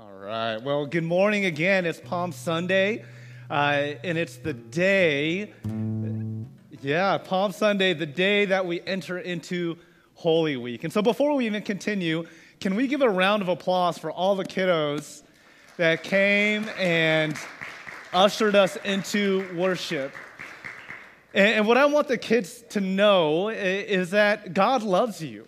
All right. Well, good morning again. It's Palm Sunday, uh, and it's the day, yeah, Palm Sunday, the day that we enter into Holy Week. And so before we even continue, can we give a round of applause for all the kiddos that came and ushered us into worship? And, what I want the kids to know is that God loves you.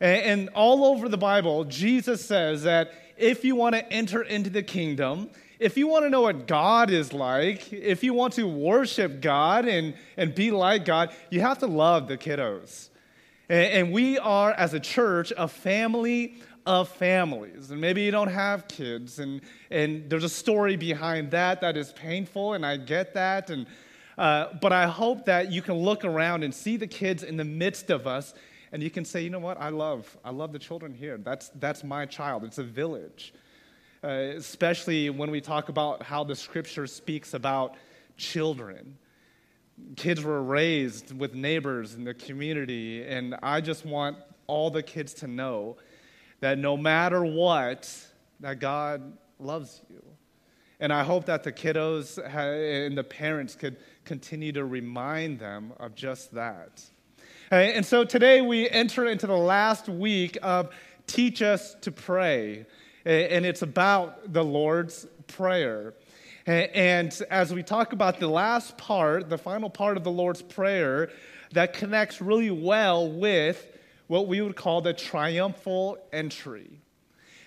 And all over the Bible, Jesus says that if you want to enter into the kingdom, if you want to know what God is like, if you want to worship God and, and be like God, you have to love the kiddos. And, and we are, as a church, a family of families. And maybe you don't have kids, and, and there's a story behind that that is painful, and I get that. And, uh, but I hope that you can look around and see the kids in the midst of us and you can say, you know what, I love, I love the children here. That's, that's my child. It's a village. Uh, especially when we talk about how the scripture speaks about children. Kids were raised with neighbors in the community, and I just want all the kids to know that no matter what, that God loves you. And I hope that the kiddos and the parents could continue to remind them of just that. And so today we enter into the last week of Teach Us to Pray. And it's about the Lord's Prayer. And as we talk about the last part, the final part of the Lord's Prayer, that connects really well with what we would call the triumphal entry.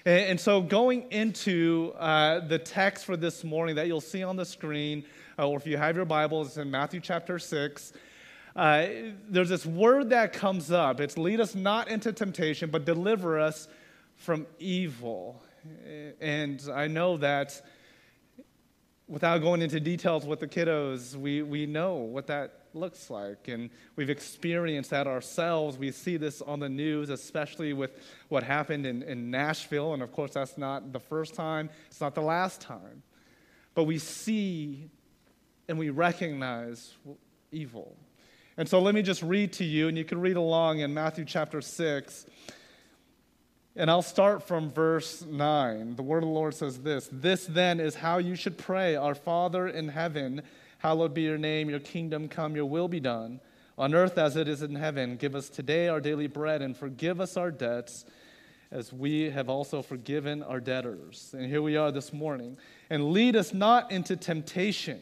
And so, going into uh, the text for this morning that you'll see on the screen, uh, or if you have your Bibles in Matthew chapter 6, uh, there's this word that comes up. It's lead us not into temptation, but deliver us from evil. And I know that without going into details with the kiddos, we, we know what that looks like. And we've experienced that ourselves. We see this on the news, especially with what happened in, in Nashville. And of course, that's not the first time, it's not the last time. But we see and we recognize evil. And so let me just read to you, and you can read along in Matthew chapter 6. And I'll start from verse 9. The word of the Lord says this This then is how you should pray Our Father in heaven, hallowed be your name, your kingdom come, your will be done, on earth as it is in heaven. Give us today our daily bread, and forgive us our debts as we have also forgiven our debtors. And here we are this morning. And lead us not into temptation,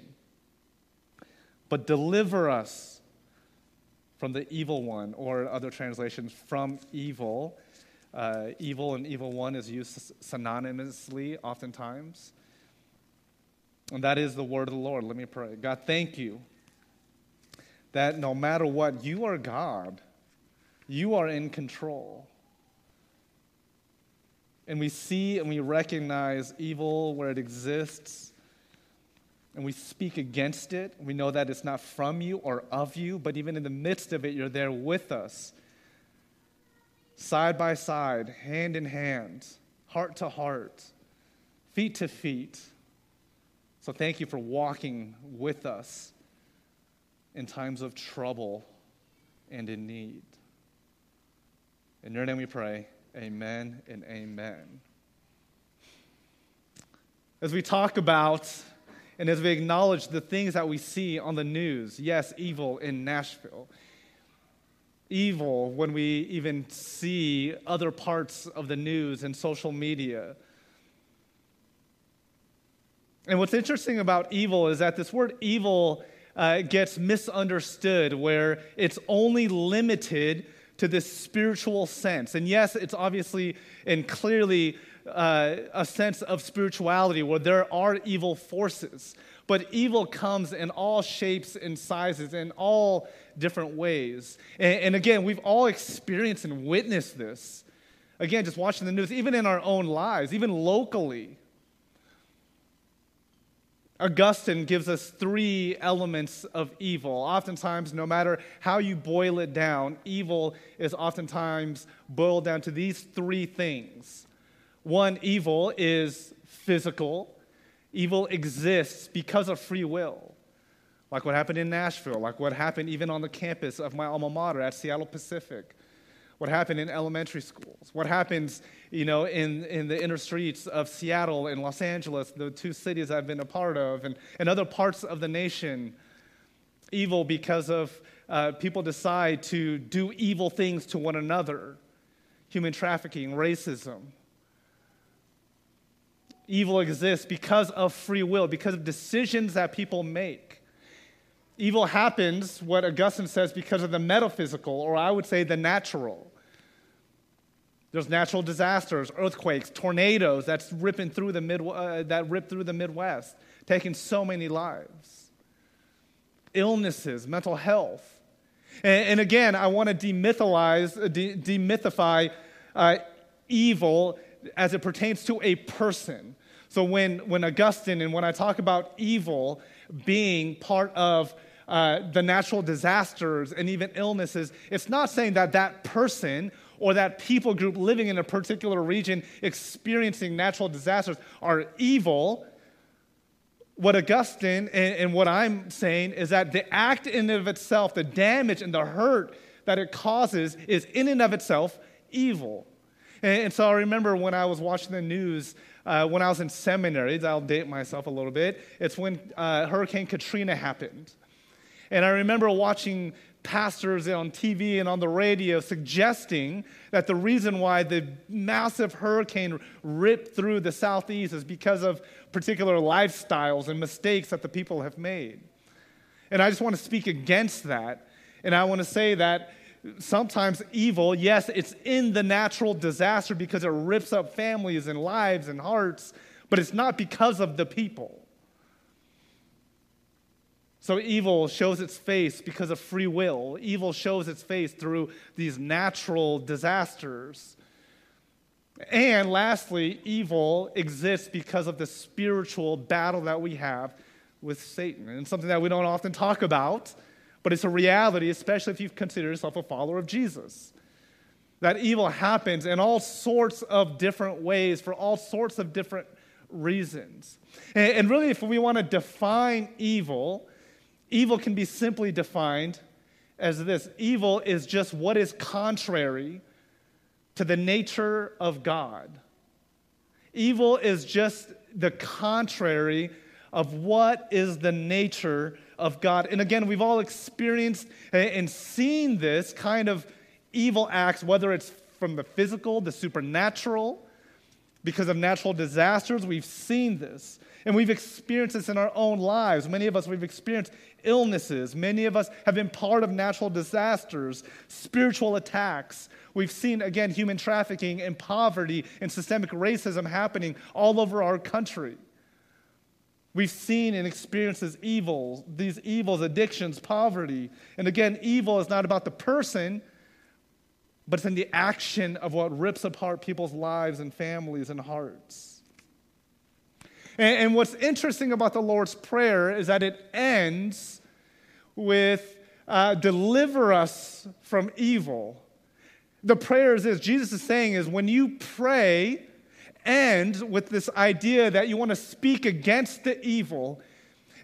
but deliver us from the evil one, or other translations, from evil. Uh, evil and evil one is used synonymously oftentimes. And that is the word of the Lord. Let me pray. God, thank you that no matter what, you are God, you are in control. And we see and we recognize evil where it exists and we speak against it. We know that it's not from you or of you, but even in the midst of it, you're there with us, side by side, hand in hand, heart to heart, feet to feet. So thank you for walking with us in times of trouble and in need. In your name we pray. Amen and amen. As we talk about and as we acknowledge the things that we see on the news, yes, evil in Nashville, evil when we even see other parts of the news and social media. And what's interesting about evil is that this word evil uh, gets misunderstood, where it's only limited to this spiritual sense. And yes, it's obviously and clearly uh, a sense of spirituality where there are evil forces. But evil comes in all shapes and sizes, in all different ways. And, and again, we've all experienced and witnessed this. Again, just watching the news, even in our own lives, even locally. Augustine gives us three elements of evil. Oftentimes, no matter how you boil it down, evil is oftentimes boiled down to these three things one, evil is physical. Evil exists because of free will, like what happened in Nashville, like what happened even on the campus of my alma mater at Seattle Pacific, what happened in elementary schools, what happens, you know, in, in the inner streets of Seattle and Los Angeles, the two cities I've been a part of, and, and other parts of the nation. Evil because of uh, people decide to do evil things to one another human trafficking, racism. Evil exists because of free will, because of decisions that people make. Evil happens, what Augustine says, because of the metaphysical, or I would say the natural. There's natural disasters, earthquakes, tornadoes that's ripping through the mid, uh, that rip through the Midwest, taking so many lives. Illnesses, mental health. And, and again, I want to demythalize, uh, de- demythify uh, evil as it pertains to a person. So when, when Augustine and when I talk about evil being part of uh, the natural disasters and even illnesses, it's not saying that that person or that people group living in a particular region experiencing natural disasters are evil. What Augustine and, and what I'm saying is that the act in and of itself, the damage and the hurt that it causes, is in and of itself evil. And, and so I remember when I was watching the news uh, when I was in seminary, I'll date myself a little bit, it's when uh, Hurricane Katrina happened. And I remember watching pastors on TV and on the radio suggesting that the reason why the massive hurricane ripped through the southeast is because of particular lifestyles and mistakes that the people have made. And I just want to speak against that. And I want to say that sometimes evil, yes, it's in the natural disaster because it rips up families and lives and hearts, but it's not because of the people. So evil shows its face because of free will. Evil shows its face through these natural disasters. And lastly, evil exists because of the spiritual battle that we have with Satan. And something that we don't often talk about, but it's a reality, especially if you consider yourself a follower of Jesus. That evil happens in all sorts of different ways for all sorts of different reasons. And really, if we want to define evil, Evil can be simply defined as this evil is just what is contrary to the nature of God. Evil is just the contrary of what is the nature of God. And again, we've all experienced and seen this kind of evil acts, whether it's from the physical, the supernatural, because of natural disasters, we've seen this. And we've experienced this in our own lives. Many of us, we've experienced illnesses. Many of us have been part of natural disasters, spiritual attacks. We've seen, again, human trafficking and poverty and systemic racism happening all over our country. We've seen and experienced these evils, these evils, addictions, poverty. And again, evil is not about the person, but it's in the action of what rips apart people's lives and families and hearts. And, and what's interesting about the Lord's Prayer is that it ends with uh, deliver us from evil. The prayer is this Jesus is saying is when you pray, end with this idea that you want to speak against the evil,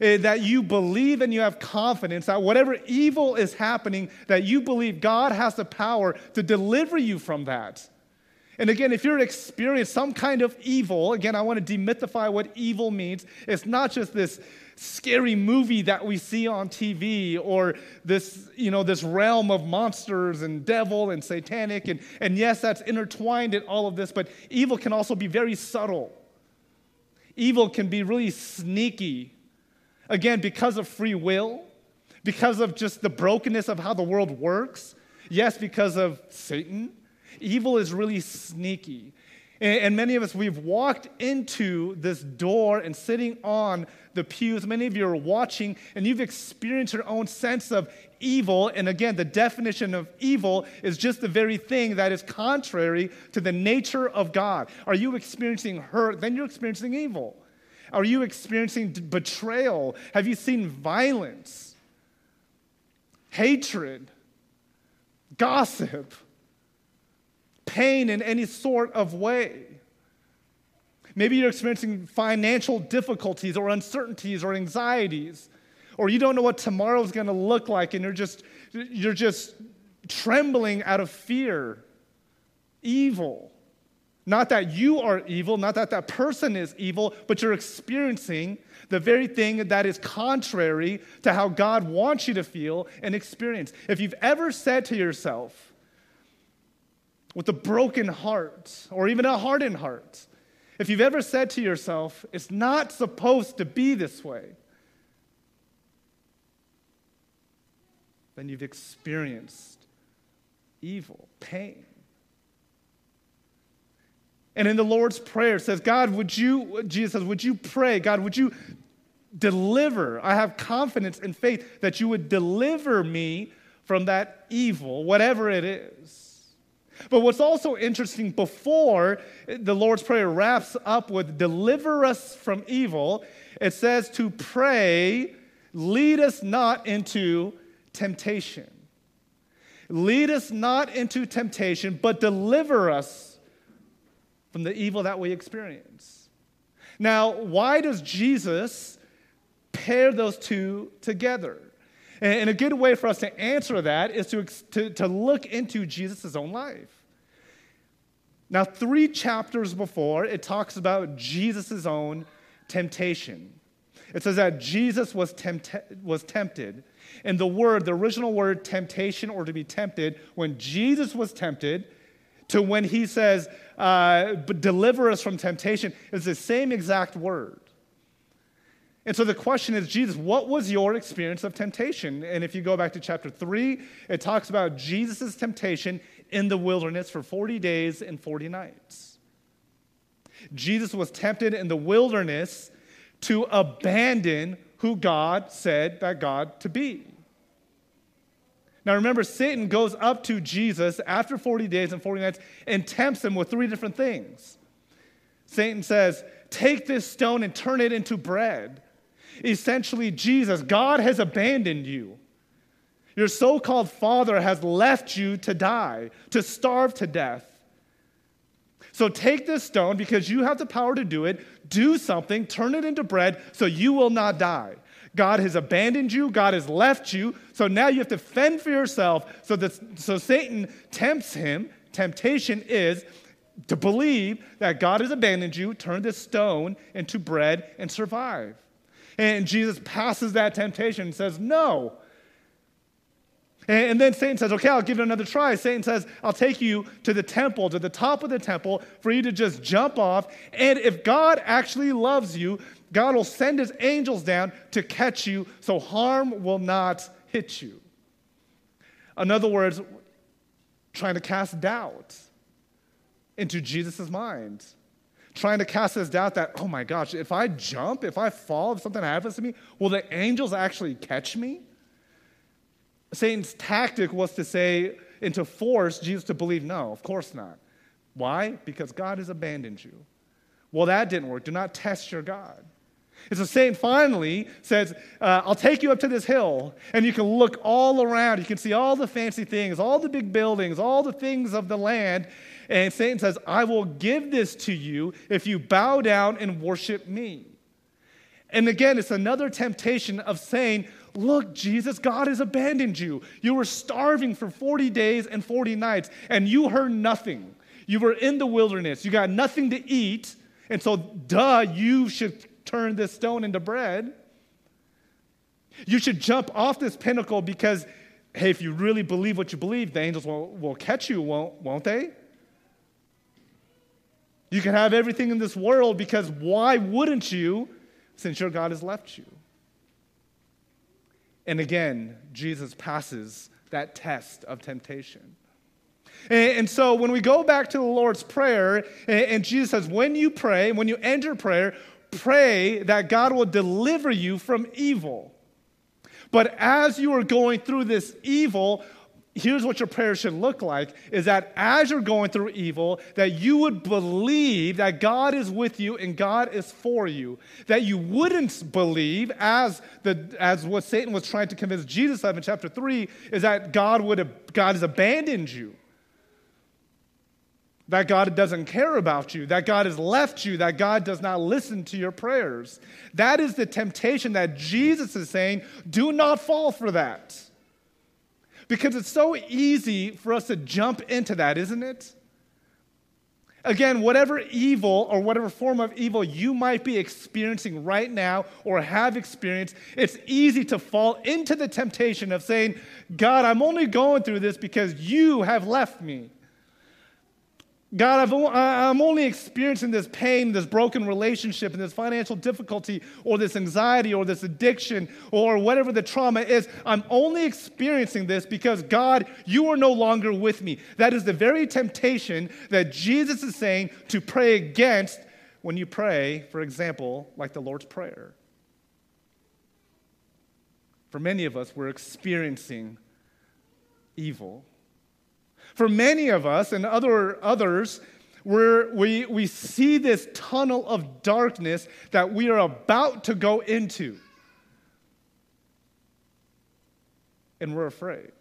uh, that you believe and you have confidence that whatever evil is happening, that you believe God has the power to deliver you from that. And again, if you're experiencing some kind of evil, again, I want to demythify what evil means. It's not just this scary movie that we see on TV or this, you know, this realm of monsters and devil and satanic. And, and yes, that's intertwined in all of this, but evil can also be very subtle. Evil can be really sneaky. Again, because of free will, because of just the brokenness of how the world works. Yes, because of Satan Evil is really sneaky. And many of us, we've walked into this door and sitting on the pews. Many of you are watching and you've experienced your own sense of evil. And again, the definition of evil is just the very thing that is contrary to the nature of God. Are you experiencing hurt? Then you're experiencing evil. Are you experiencing betrayal? Have you seen violence, hatred, gossip? Pain in any sort of way. Maybe you're experiencing financial difficulties or uncertainties or anxieties, or you don't know what tomorrow is going to look like and you're just, you're just trembling out of fear. evil. Not that you are evil, not that that person is evil, but you're experiencing the very thing that is contrary to how God wants you to feel and experience. If you've ever said to yourself, with a broken heart or even a hardened heart, if you've ever said to yourself, it's not supposed to be this way, then you've experienced evil, pain. And in the Lord's Prayer, says, God, would you, Jesus says, would you pray? God, would you deliver? I have confidence and faith that you would deliver me from that evil, whatever it is. But what's also interesting before the Lord's Prayer wraps up with deliver us from evil, it says to pray, lead us not into temptation. Lead us not into temptation, but deliver us from the evil that we experience. Now, why does Jesus pair those two together? And a good way for us to answer that is to, to, to look into Jesus' own life. Now, three chapters before, it talks about Jesus' own temptation. It says that Jesus was, tempt- was tempted. And the word, the original word temptation or to be tempted, when Jesus was tempted, to when he says, uh, deliver us from temptation, is the same exact word. And so the question is, Jesus, what was your experience of temptation? And if you go back to chapter 3, it talks about Jesus' temptation in the wilderness for 40 days and 40 nights. Jesus was tempted in the wilderness to abandon who God said that God to be. Now remember, Satan goes up to Jesus after 40 days and 40 nights and tempts him with three different things. Satan says, Take this stone and turn it into bread. Essentially, Jesus, God has abandoned you. Your so called father has left you to die, to starve to death. So take this stone because you have the power to do it, do something, turn it into bread so you will not die. God has abandoned you, God has left you, so now you have to fend for yourself. So, that, so Satan tempts him. Temptation is to believe that God has abandoned you, turn this stone into bread, and survive. And Jesus passes that temptation and says, No. And then Satan says, Okay, I'll give it another try. Satan says, I'll take you to the temple, to the top of the temple, for you to just jump off. And if God actually loves you, God will send his angels down to catch you so harm will not hit you. In other words, trying to cast doubt into Jesus' mind. Trying to cast this doubt that, oh my gosh, if I jump, if I fall, if something happens to me, will the angels actually catch me? Satan's tactic was to say and to force Jesus to believe, no, of course not. Why? Because God has abandoned you. Well, that didn't work. Do not test your God. And so Satan finally says, uh, I'll take you up to this hill, and you can look all around. You can see all the fancy things, all the big buildings, all the things of the land. And Satan says, I will give this to you if you bow down and worship me. And again, it's another temptation of saying, Look, Jesus, God has abandoned you. You were starving for 40 days and 40 nights, and you heard nothing. You were in the wilderness. You got nothing to eat. And so, duh, you should turn this stone into bread. You should jump off this pinnacle because, hey, if you really believe what you believe, the angels will, will catch you, won't, won't they? You can have everything in this world because why wouldn't you since your God has left you? And again, Jesus passes that test of temptation. And, so when we go back to the Lord's Prayer, and Jesus says, when you pray, when you enter prayer, pray that God will deliver you from evil. But as you are going through this evil, here's what your prayer should look like is that as you're going through evil that you would believe that god is with you and god is for you that you wouldn't believe as the as what satan was trying to convince jesus of in chapter 3 is that god would god has abandoned you that God doesn't care about you, that God has left you, that God does not listen to your prayers. That is the temptation that Jesus is saying, do not fall for that. Because it's so easy for us to jump into that, isn't it? Again, whatever evil or whatever form of evil you might be experiencing right now or have experienced, it's easy to fall into the temptation of saying, God, I'm only going through this because you have left me. God, i am only experiencing this pain, this broken relationship, and this financial difficulty, or this anxiety, or this addiction, or whatever the trauma is. I'm only experiencing this because, God, you are no longer with me. That is the very temptation that Jesus is saying to pray against when you pray, for example, like the Lord's Prayer. For many of us, we're experiencing evil. For many of us and other, others, where we, we see this tunnel of darkness that we are about to go into. And we're afraid.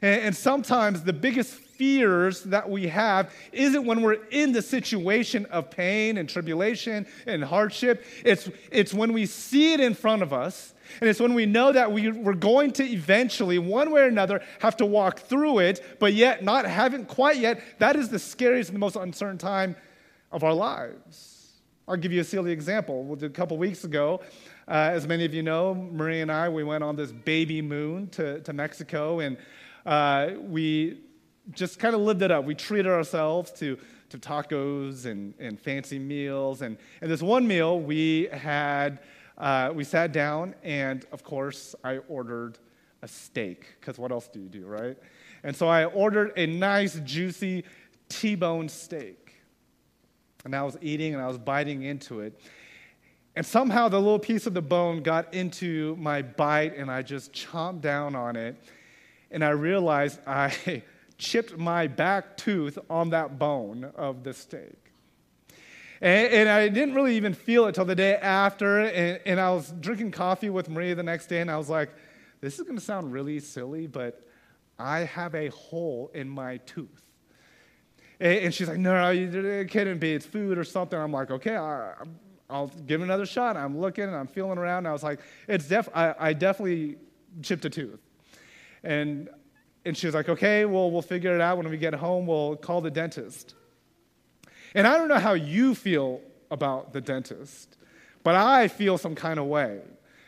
And, and sometimes the biggest fears that we have isn't when we're in the situation of pain and tribulation and hardship. It's, it's when we see it in front of us and it's when we know that we, we're going to eventually, one way or another, have to walk through it, but yet not haven't quite yet. That is the scariest and the most uncertain time of our lives. I'll give you a silly example. A couple weeks ago, uh, as many of you know, Maria and I, we went on this baby moon to, to Mexico, and uh, we just kind of lived it up. We treated ourselves to, to tacos and, and fancy meals. And, and this one meal, we had uh, we sat down, and of course, I ordered a steak, because what else do you do, right? And so I ordered a nice, juicy T bone steak. And I was eating and I was biting into it. And somehow the little piece of the bone got into my bite, and I just chomped down on it. And I realized I chipped my back tooth on that bone of the steak. And, and, I didn't really even feel it till the day after. And, and I was drinking coffee with Maria the next day, and I was like, this is going to sound really silly, but I have a hole in my tooth. And, she's like, no, no, it couldn't be. It's food or something. I'm like, okay, I, will give it another shot. I'm looking and I'm feeling around. And I was like, it's def- I, I definitely chipped a tooth. And, and she was like, okay, well, we'll figure it out. When we get home, we'll call the dentist. And I don't know how you feel about the dentist, but I feel some kind of way.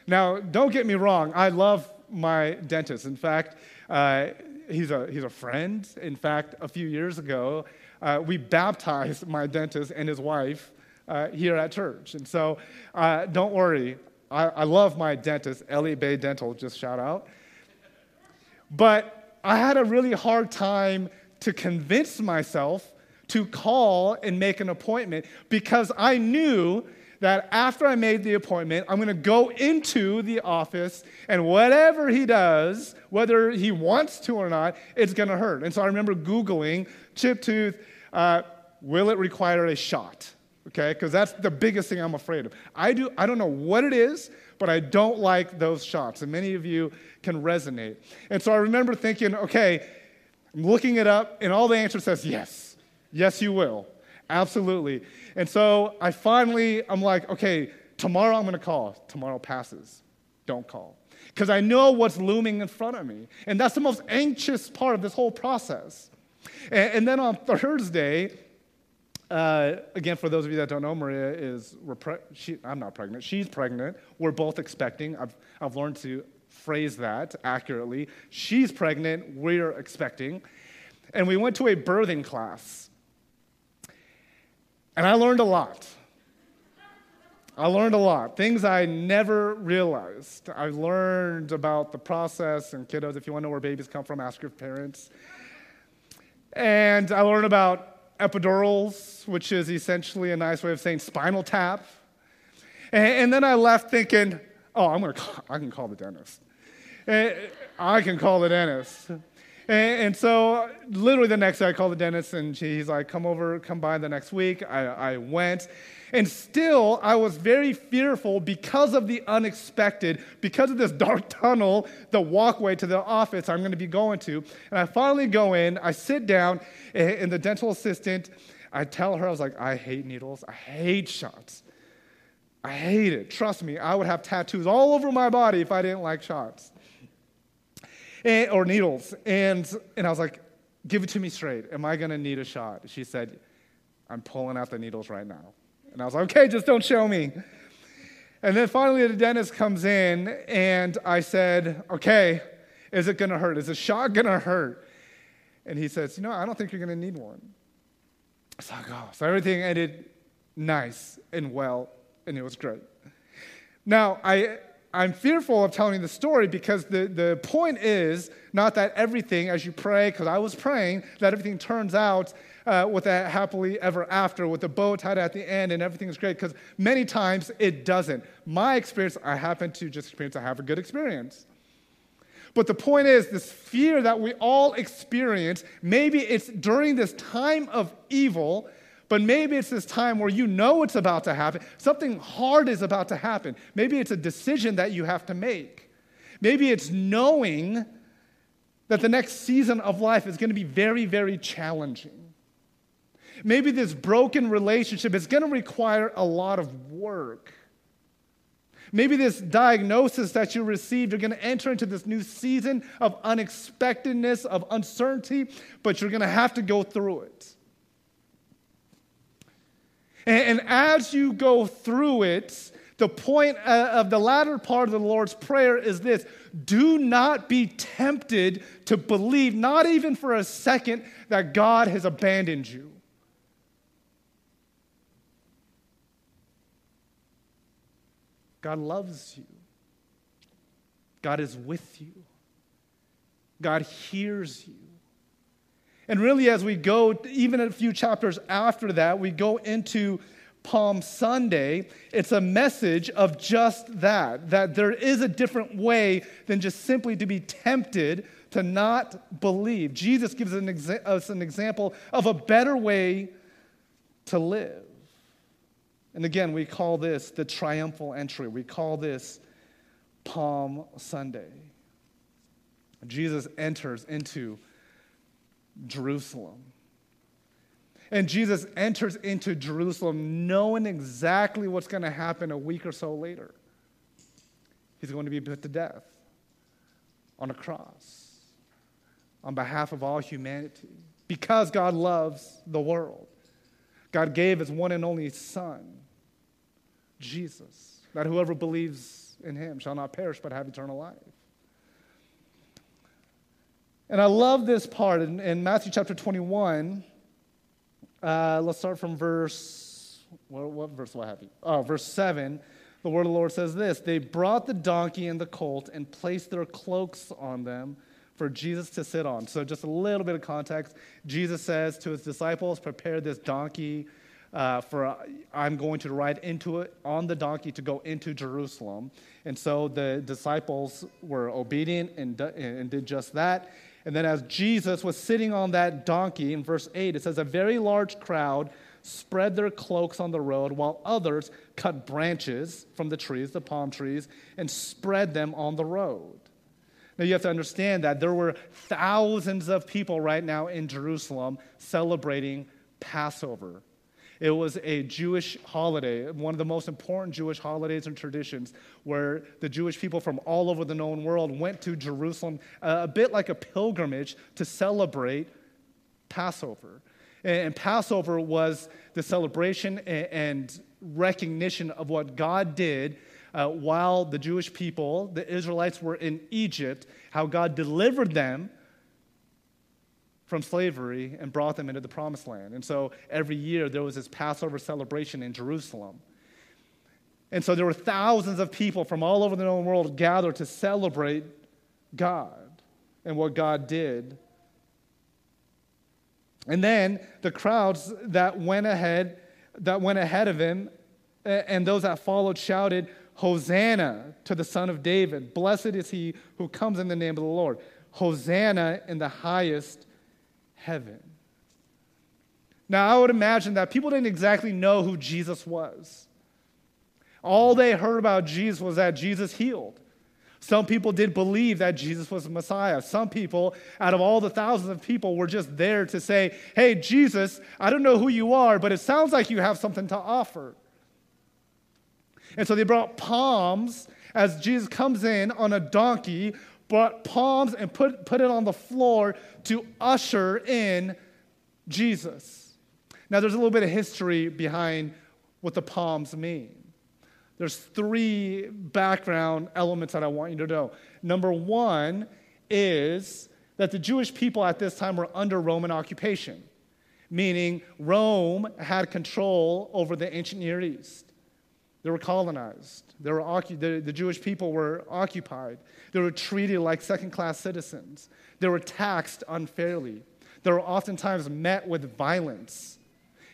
Now, don't get me wrong, I love my dentist. In fact, uh, he's, a, he's a friend. In fact, a few years ago, uh, we baptized my dentist and his wife uh, here at church. And so uh, don't worry, I, I love my dentist, Elliott Bay Dental, just shout out. But I had a really hard time to convince myself to call and make an appointment because I knew that after I made the appointment, I'm going to go into the office and whatever he does, whether he wants to or not, it's going to hurt. And so I remember Googling chip tooth, uh, will it require a shot? Okay, because that's the biggest thing I'm afraid of. I, do, I don't know what it is, but I don't like those shots. And many of you can resonate. And so I remember thinking, okay, I'm looking it up, and all the answer says yes. Yes, you will. Absolutely. And so I finally, I'm like, okay, tomorrow I'm going to call. Tomorrow passes. Don't call. Because I know what's looming in front of me. And that's the most anxious part of this whole process. And, and then on Thursday, uh, again, for those of you that don't know, Maria is, pre- she, I'm not pregnant. She's pregnant. We're both expecting. I've, I've learned to phrase that accurately. She's pregnant. We're expecting. And we went to a birthing class. And I learned a lot. I learned a lot, things I never realized. I learned about the process and kiddos. If you want to know where babies come from, ask your parents. And I learned about epidurals, which is essentially a nice way of saying spinal tap. And, then I left thinking, oh, I'm gonna call, I can call the dentist. I can call the dentist. And, and, so, literally, the next day, I called the dentist, and he's like, "Come over, come by the next week." I, I went, and still, I was very fearful because of the unexpected, because of this dark tunnel, the walkway to the office I'm going to be going to. And I finally go in, I sit down, and the dental assistant, I tell her, I was like, "I hate needles. I hate shots." I hate it. Trust me, I would have tattoos all over my body if I didn't like shots and, or needles. And, and I was like, give it to me straight. Am I going to need a shot? She said, I'm pulling out the needles right now. And I was like, okay, just don't show me. And then finally, the dentist comes in, and I said, okay, is it going to hurt? Is the shot going to hurt? And he says, you know, I don't think you're going to need one. It's like, oh, so everything ended nice and well, and it was great. Now, I, I'm fearful of telling the story because the, the point is not that everything, as you pray, because I was praying, that everything turns out uh, with a happily ever after, with the bow tied at the end and everything is great, because many times it doesn't. My experience, I happen to just experience, I have a good experience. But the point is, this fear that we all experience, maybe it's during this time of evil, but maybe it's this time where you know it's about to happen. Something hard is about to happen. Maybe it's a decision that you have to make. Maybe it's knowing that the next season of life is going to be very, very challenging. Maybe this broken relationship is going to require a lot of work. Maybe this diagnosis that you received, you're going to enter into this new season of unexpectedness, of uncertainty, but you're going to have to go through it. And, and as you go through it, the point uh, of the latter part of the Lord's Prayer is this do not be tempted to believe, not even for a second, that God has abandoned you. God loves you. God is with you. God hears you. And really, as we go, even a few chapters after that, we go into Palm Sunday. It's a message of just that, that there is a different way than just simply to be tempted to not believe. Jesus gives an exa- us an example of a better way to live. And again, we call this the triumphal entry. We call this Palm Sunday. Jesus enters into Jerusalem. And Jesus enters into Jerusalem knowing exactly what's going to happen a week or so later. He's going to be put to death on a cross on behalf of all humanity because God loves the world. God gave his one and only Son Jesus, that whoever believes in him shall not perish but have eternal life. And I love this part in, in Matthew chapter 21. Uh, let's start from verse, what, what verse do I have? Oh, verse 7. The word of the Lord says this They brought the donkey and the colt and placed their cloaks on them for Jesus to sit on. So, just a little bit of context. Jesus says to his disciples, Prepare this donkey uh, for uh, I'm going to ride into it on the donkey to go into Jerusalem. And so the disciples were obedient and, and did just that. And then as Jesus was sitting on that donkey, in verse 8, it says, A very large crowd spread their cloaks on the road, while others cut branches from the trees, the palm trees, and spread them on the road. Now, you have to understand that there were thousands of people right now in Jerusalem celebrating Passover. It was a Jewish holiday, one of the most important Jewish holidays and traditions, where the Jewish people from all over the known world went to Jerusalem, uh, a bit like a pilgrimage, to celebrate Passover. And, Passover was the celebration and recognition of what God did uh, while the Jewish people, the Israelites, were in Egypt, how God delivered them from slavery and brought them into the promised land. And so every year there was this Passover celebration in Jerusalem. And so there were thousands of people from all over the known world gathered to celebrate God and what God did. And then the crowds that went ahead that went ahead of him and those that followed shouted, Hosanna to the Son of David. Blessed is he who comes in the name of the Lord. Hosanna in the highest heaven. Now, I would imagine that people didn't exactly know who Jesus was. All they heard about Jesus was that Jesus healed. Some people did believe that Jesus was the Messiah. Some people, out of all the thousands of people, were just there to say, Hey, Jesus, I don't know who you are, but it sounds like you have something to offer. And so they brought palms as Jesus comes in on a donkey brought palms and put, put it on the floor to usher in Jesus. Now, there's a little bit of history behind what the palms mean. There's three background elements that I want you to know. Number one is that the Jewish people at this time were under Roman occupation, meaning Rome had control over the ancient Near East. They were colonized. They were occu- the, the Jewish people were occupied. They were treated like second class citizens. They were taxed unfairly. They were oftentimes met with violence.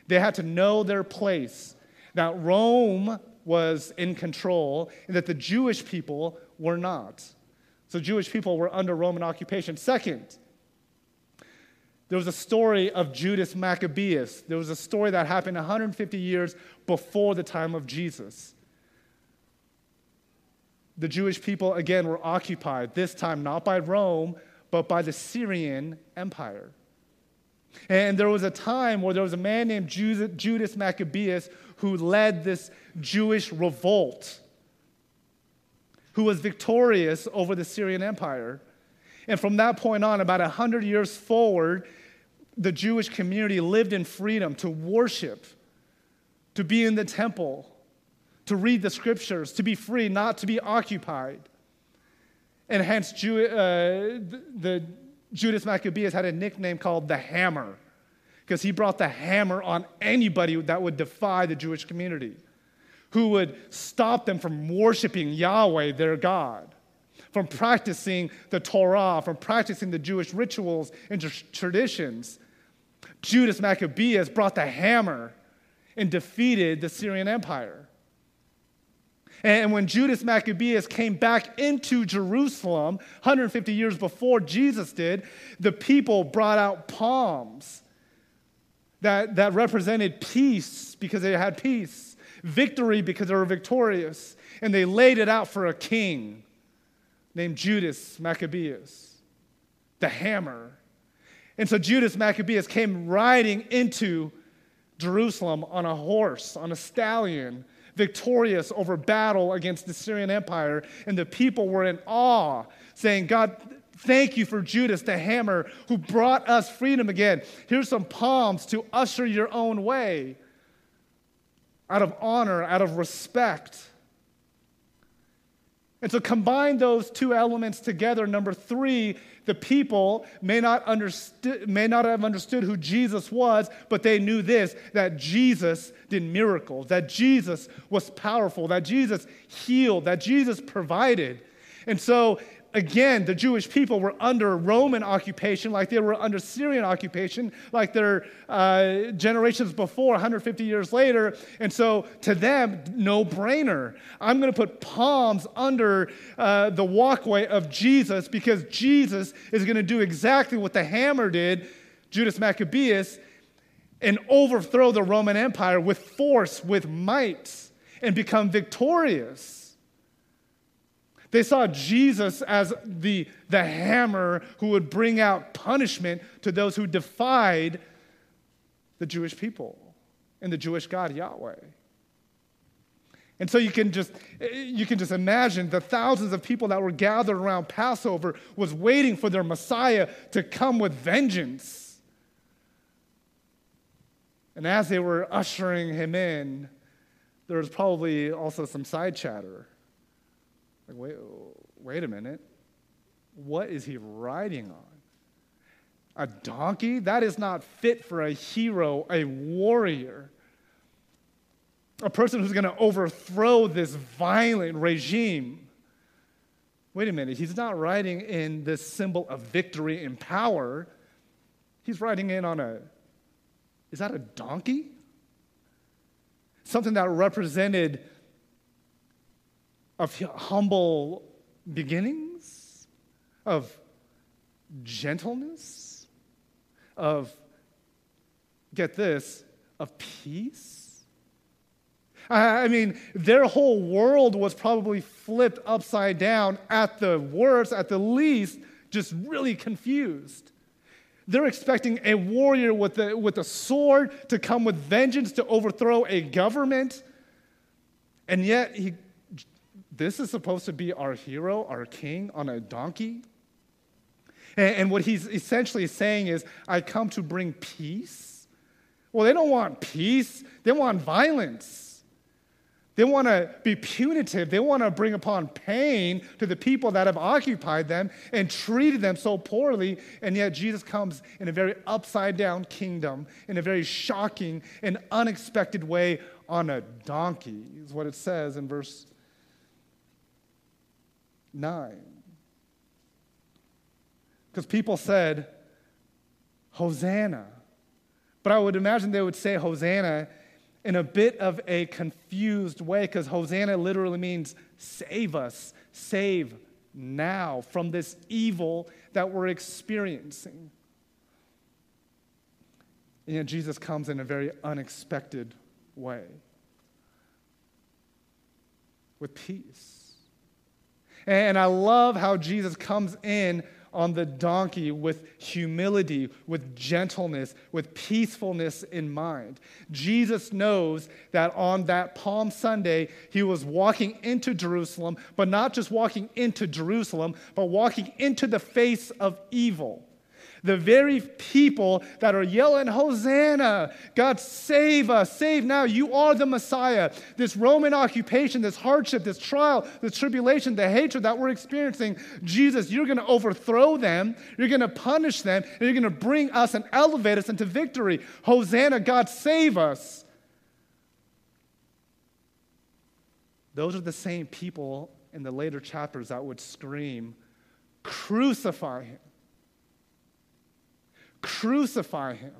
They had to know their place, that Rome was in control and that the Jewish people were not. So, Jewish people were under Roman occupation. Second, there was a story of Judas Maccabeus. There was a story that happened 150 years before the time of Jesus. The Jewish people, again, were occupied, this time not by Rome, but by the Syrian Empire. And there was a time where there was a man named Judas Maccabeus who led this Jewish revolt, who was victorious over the Syrian Empire. And from that point on, about 100 years forward, the Jewish community lived in freedom to worship, to be in the temple, to read the scriptures, to be free, not to be occupied. And hence, Jew, uh, the, Judas Maccabeus had a nickname called the Hammer, because he brought the hammer on anybody that would defy the Jewish community, who would stop them from worshiping Yahweh, their God, from practicing the Torah, from practicing the Jewish rituals and traditions. Judas Maccabeus brought the hammer and defeated the Syrian Empire. And when Judas Maccabeus came back into Jerusalem 150 years before Jesus did, the people brought out palms that, that represented peace because they had peace, victory because they were victorious. And they laid it out for a king named Judas Maccabeus, the hammer. And so Judas Maccabeus came riding into Jerusalem on a horse, on a stallion victorious over battle against the Syrian Empire, and the people were in awe, saying, God, thank you for Judas the hammer who brought us freedom again. Here's some palms to usher your own way out of honor, out of respect. And so combine those two elements together. Number three, the people may not, may not have understood who Jesus was, but they knew this that Jesus did miracles, that Jesus was powerful, that Jesus healed, that Jesus provided. And so again, the Jewish people were under Roman occupation, like they were under Syrian occupation, like their uh, generations before, 150 years later. And so, to them, no brainer. I'm going to put palms under uh, the walkway of Jesus because Jesus is going to do exactly what the hammer did, Judas Maccabeus, and overthrow the Roman Empire with force, with might, and become victorious. They saw Jesus as the, the hammer who would bring out punishment to those who defied the Jewish people and the Jewish God Yahweh. And so you can just you can just imagine the thousands of people that were gathered around Passover was waiting for their Messiah to come with vengeance. And as they were ushering him in, there was probably also some side chatter. Like, wait, wait a minute. What is he riding on? A donkey? That is not fit for a hero, a warrior. A person who's going to overthrow this violent regime. Wait a minute, he's not riding in this symbol of victory and power. He's riding in on a, is that a donkey? Something that represented of humble beginnings, of gentleness, of, get this, of peace. I mean, their whole world was probably flipped upside down at the worst, at the least, just really confused. They're expecting a warrior with a, with a sword to come with vengeance to overthrow a government. And yet, he this is supposed to be our hero, our king on a donkey. And, and what he's essentially saying is, I come to bring peace Well, they don't want peace, they want violence. They want to be punitive. They want to bring upon pain to the people that have occupied them and treated them so poorly. And yet, Jesus comes in a very upside down kingdom, in a very shocking and unexpected way on a donkey, is what it says in verse 9. Because people said, Hosanna. But I would imagine they would say Hosanna in a bit of a confused way because Hosanna literally means save us, save now from this evil that we're experiencing. And yet Jesus comes in a very unexpected way with peace. And I love how Jesus comes in on the donkey with humility, with gentleness, with peacefulness in mind. Jesus knows that on that Palm Sunday, he was walking into Jerusalem, but not just walking into Jerusalem, but walking into the face of evil. The very people that are yelling, Hosanna, God save us, save now, you are the Messiah. This Roman occupation, this hardship, this trial, this tribulation, the hatred that we're experiencing, Jesus, you're going to overthrow them, you're going to punish them, and you're going to bring us and elevate us into victory. Hosanna, God save us. Those are the same people in the later chapters that would scream, Crucify him. Crucify him.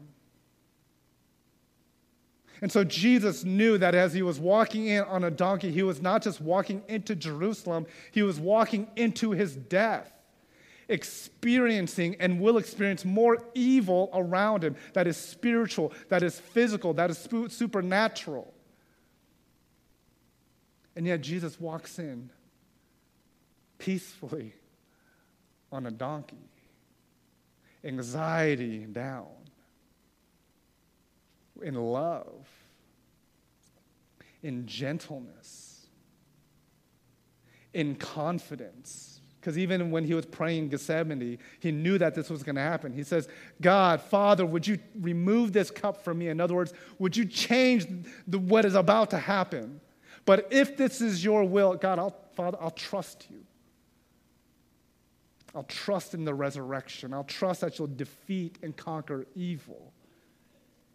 And so Jesus knew that as he was walking in on a donkey, he was not just walking into Jerusalem, he was walking into his death, experiencing and will experience more evil around him that is spiritual, that is physical, that is supernatural. And yet Jesus walks in peacefully on a donkey anxiety down in love, in gentleness, in confidence. Because even when he was praying in Gethsemane, he knew that this was going to happen. He says, God, Father, would you remove this cup from me? In other words, would you change the, what is about to happen? But if this is your will, God, I'll, Father, I'll trust you. I'll trust in the resurrection. I'll trust that you'll defeat and conquer evil.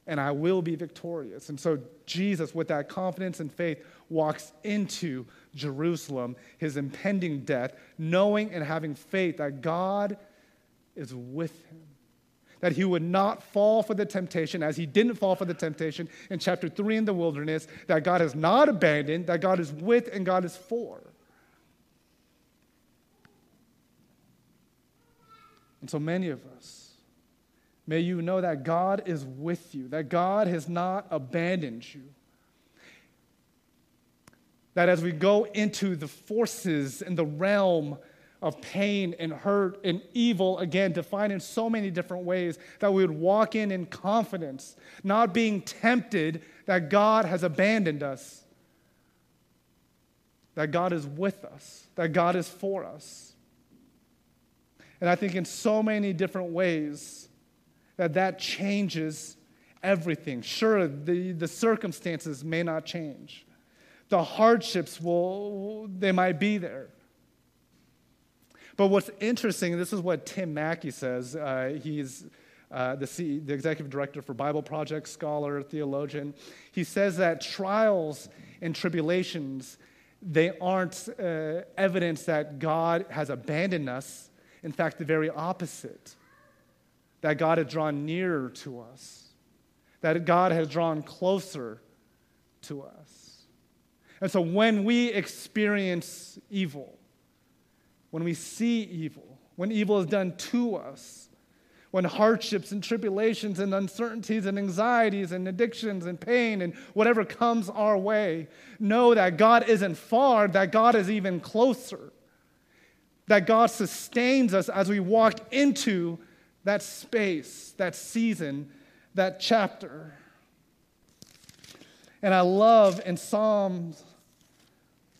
And I will be victorious. And so Jesus, with that confidence and faith, walks into Jerusalem, his impending death, knowing and having faith that God is with him. That he would not fall for the temptation as he didn't fall for the temptation in chapter 3 in the wilderness, that God has not abandoned, that God is with and God is for. And so many of us, may you know that God is with you, that God has not abandoned you. That as we go into the forces in the realm of pain and hurt and evil, again, defined in so many different ways, that we would walk in in confidence, not being tempted that God has abandoned us, that God is with us, that God is for us. And I think in so many different ways that that changes everything. Sure, the, the circumstances may not change. The hardships will, they might be there. But what's interesting, this is what Tim Mackie says. Uh, he's uh, the, the executive director for Bible Project, scholar, theologian. He says that trials and tribulations, they aren't uh, evidence that God has abandoned us in fact, the very opposite that God had drawn nearer to us, that God has drawn closer to us. And so when we experience evil, when we see evil, when evil is done to us, when hardships and tribulations and uncertainties and anxieties and addictions and pain and whatever comes our way, know that God isn't far, that God is even closer that God sustains us as we walk into that space, that season, that chapter. And I love in Psalms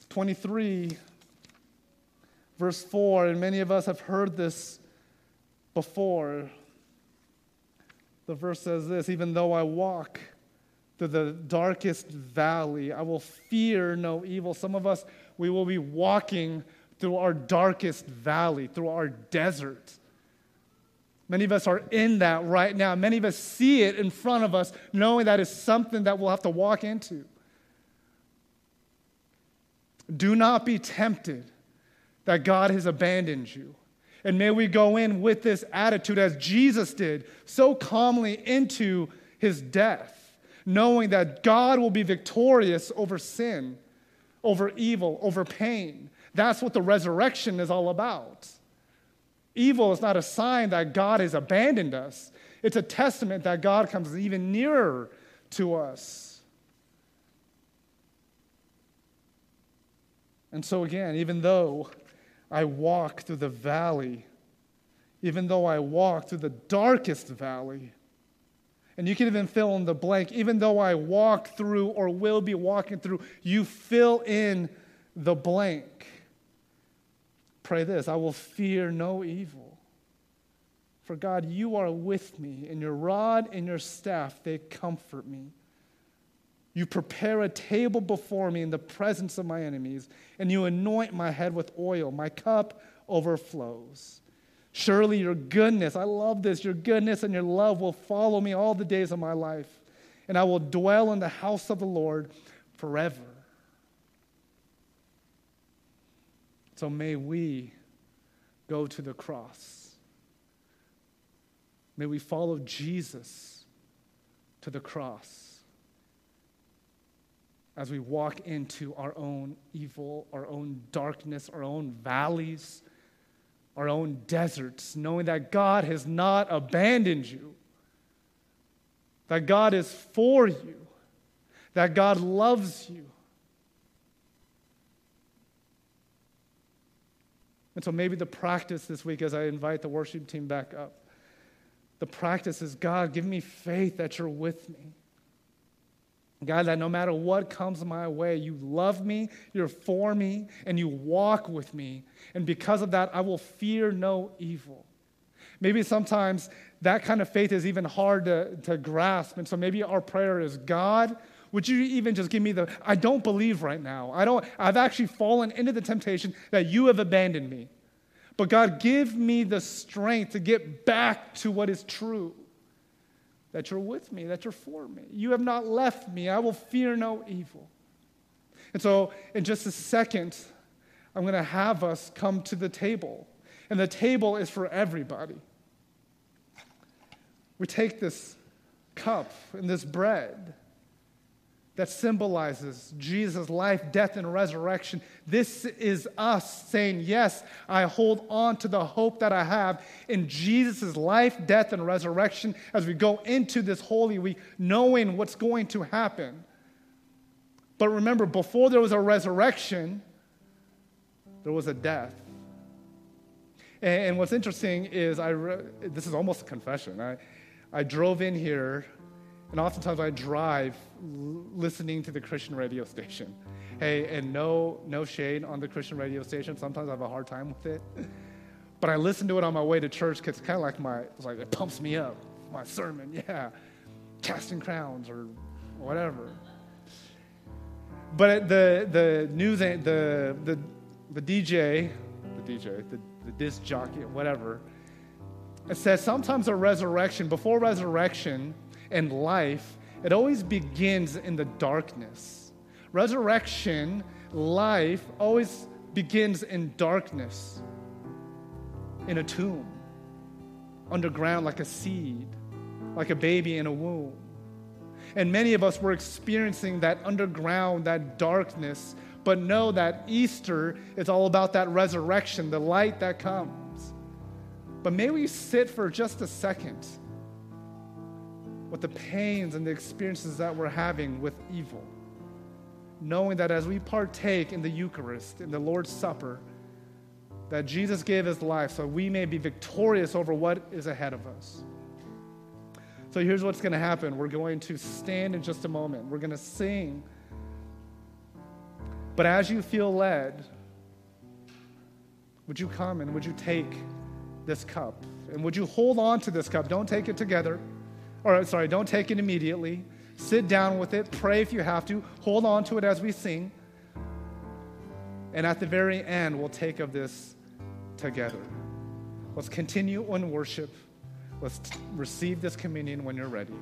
23, verse 4, and many of us have heard this before. The verse says this even though I walk through the darkest valley, I will fear no evil. Some of us, we will be walking through our darkest valley, through our desert. Many of us are in that right now. Many of us see it in front of us, knowing that is something that we'll have to walk into. Do not be tempted that God has abandoned you. And may we go in with this attitude, as Jesus did, so calmly into his death, knowing that God will be victorious over sin, over evil, over pain. That's what the resurrection is all about. Evil is not a sign that God has abandoned us, it's a testament that God comes even nearer to us. And so, again, even though I walk through the valley, even though I walk through the darkest valley, and you can even fill in the blank, even though I walk through or will be walking through, you fill in the blank. Pray this I will fear no evil. For God, you are with me, and your rod and your staff, they comfort me. You prepare a table before me in the presence of my enemies, and you anoint my head with oil. My cup overflows. Surely your goodness, I love this, your goodness and your love will follow me all the days of my life, and I will dwell in the house of the Lord forever. So may we go to the cross. May we follow Jesus to the cross as we walk into our own evil, our own darkness, our own valleys, our own deserts, knowing that God has not abandoned you, that God is for you, that God loves you. And so maybe the practice this week, as I invite the worship team back up, the practice is God, give me faith that you're with me. God, that no matter what comes my way, you love me, you're for me, and you walk with me. And because of that, I will fear no evil. Maybe sometimes that kind of faith is even hard to, to grasp. And so maybe our prayer is God, would you even just give me the I don't believe right now. I don't I've actually fallen into the temptation that you have abandoned me. But God, give me the strength to get back to what is true that you're with me, that you're for me. You have not left me. I will fear no evil. And so, in just a second, I'm going to have us come to the table. And the table is for everybody. We take this cup and this bread that symbolizes Jesus' life, death, and resurrection. This is us saying, Yes, I hold on to the hope that I have in Jesus' life, death, and resurrection as we go into this Holy Week, knowing what's going to happen. But remember, before there was a resurrection, there was a death. And, what's interesting is, I re- this is almost a confession. I, I drove in here and oftentimes I drive listening to the Christian radio station. Hey, and no, no shade on the Christian radio station. Sometimes I have a hard time with it. But I listen to it on my way to church because it's kind of like my, it's like it pumps me up. My sermon, yeah. Casting crowns or whatever. But the, the news, the, the, the DJ, the DJ, the, the disc jockey, whatever, it says sometimes a resurrection, before resurrection, and life, it always begins in the darkness. Resurrection, life, always begins in darkness, in a tomb, underground like a seed, like a baby in a womb. And many of us were experiencing that underground, that darkness, but know that Easter is all about that resurrection, the light that comes. But may we sit for just a second with the pains and the experiences that we're having with evil. Knowing that as we partake in the Eucharist, in the Lord's Supper, that Jesus gave his life so we may be victorious over what is ahead of us. So here's what's going to happen we're going to stand in just a moment, we're going to sing. But as you feel led, would you come and would you take this cup? And would you hold on to this cup? Don't take it together. Or sorry, don't take it immediately. Sit down with it, pray if you have to, hold on to it as we sing. And at the very end, we'll take of this together. Let's continue in worship. Let's t- receive this communion when you're ready.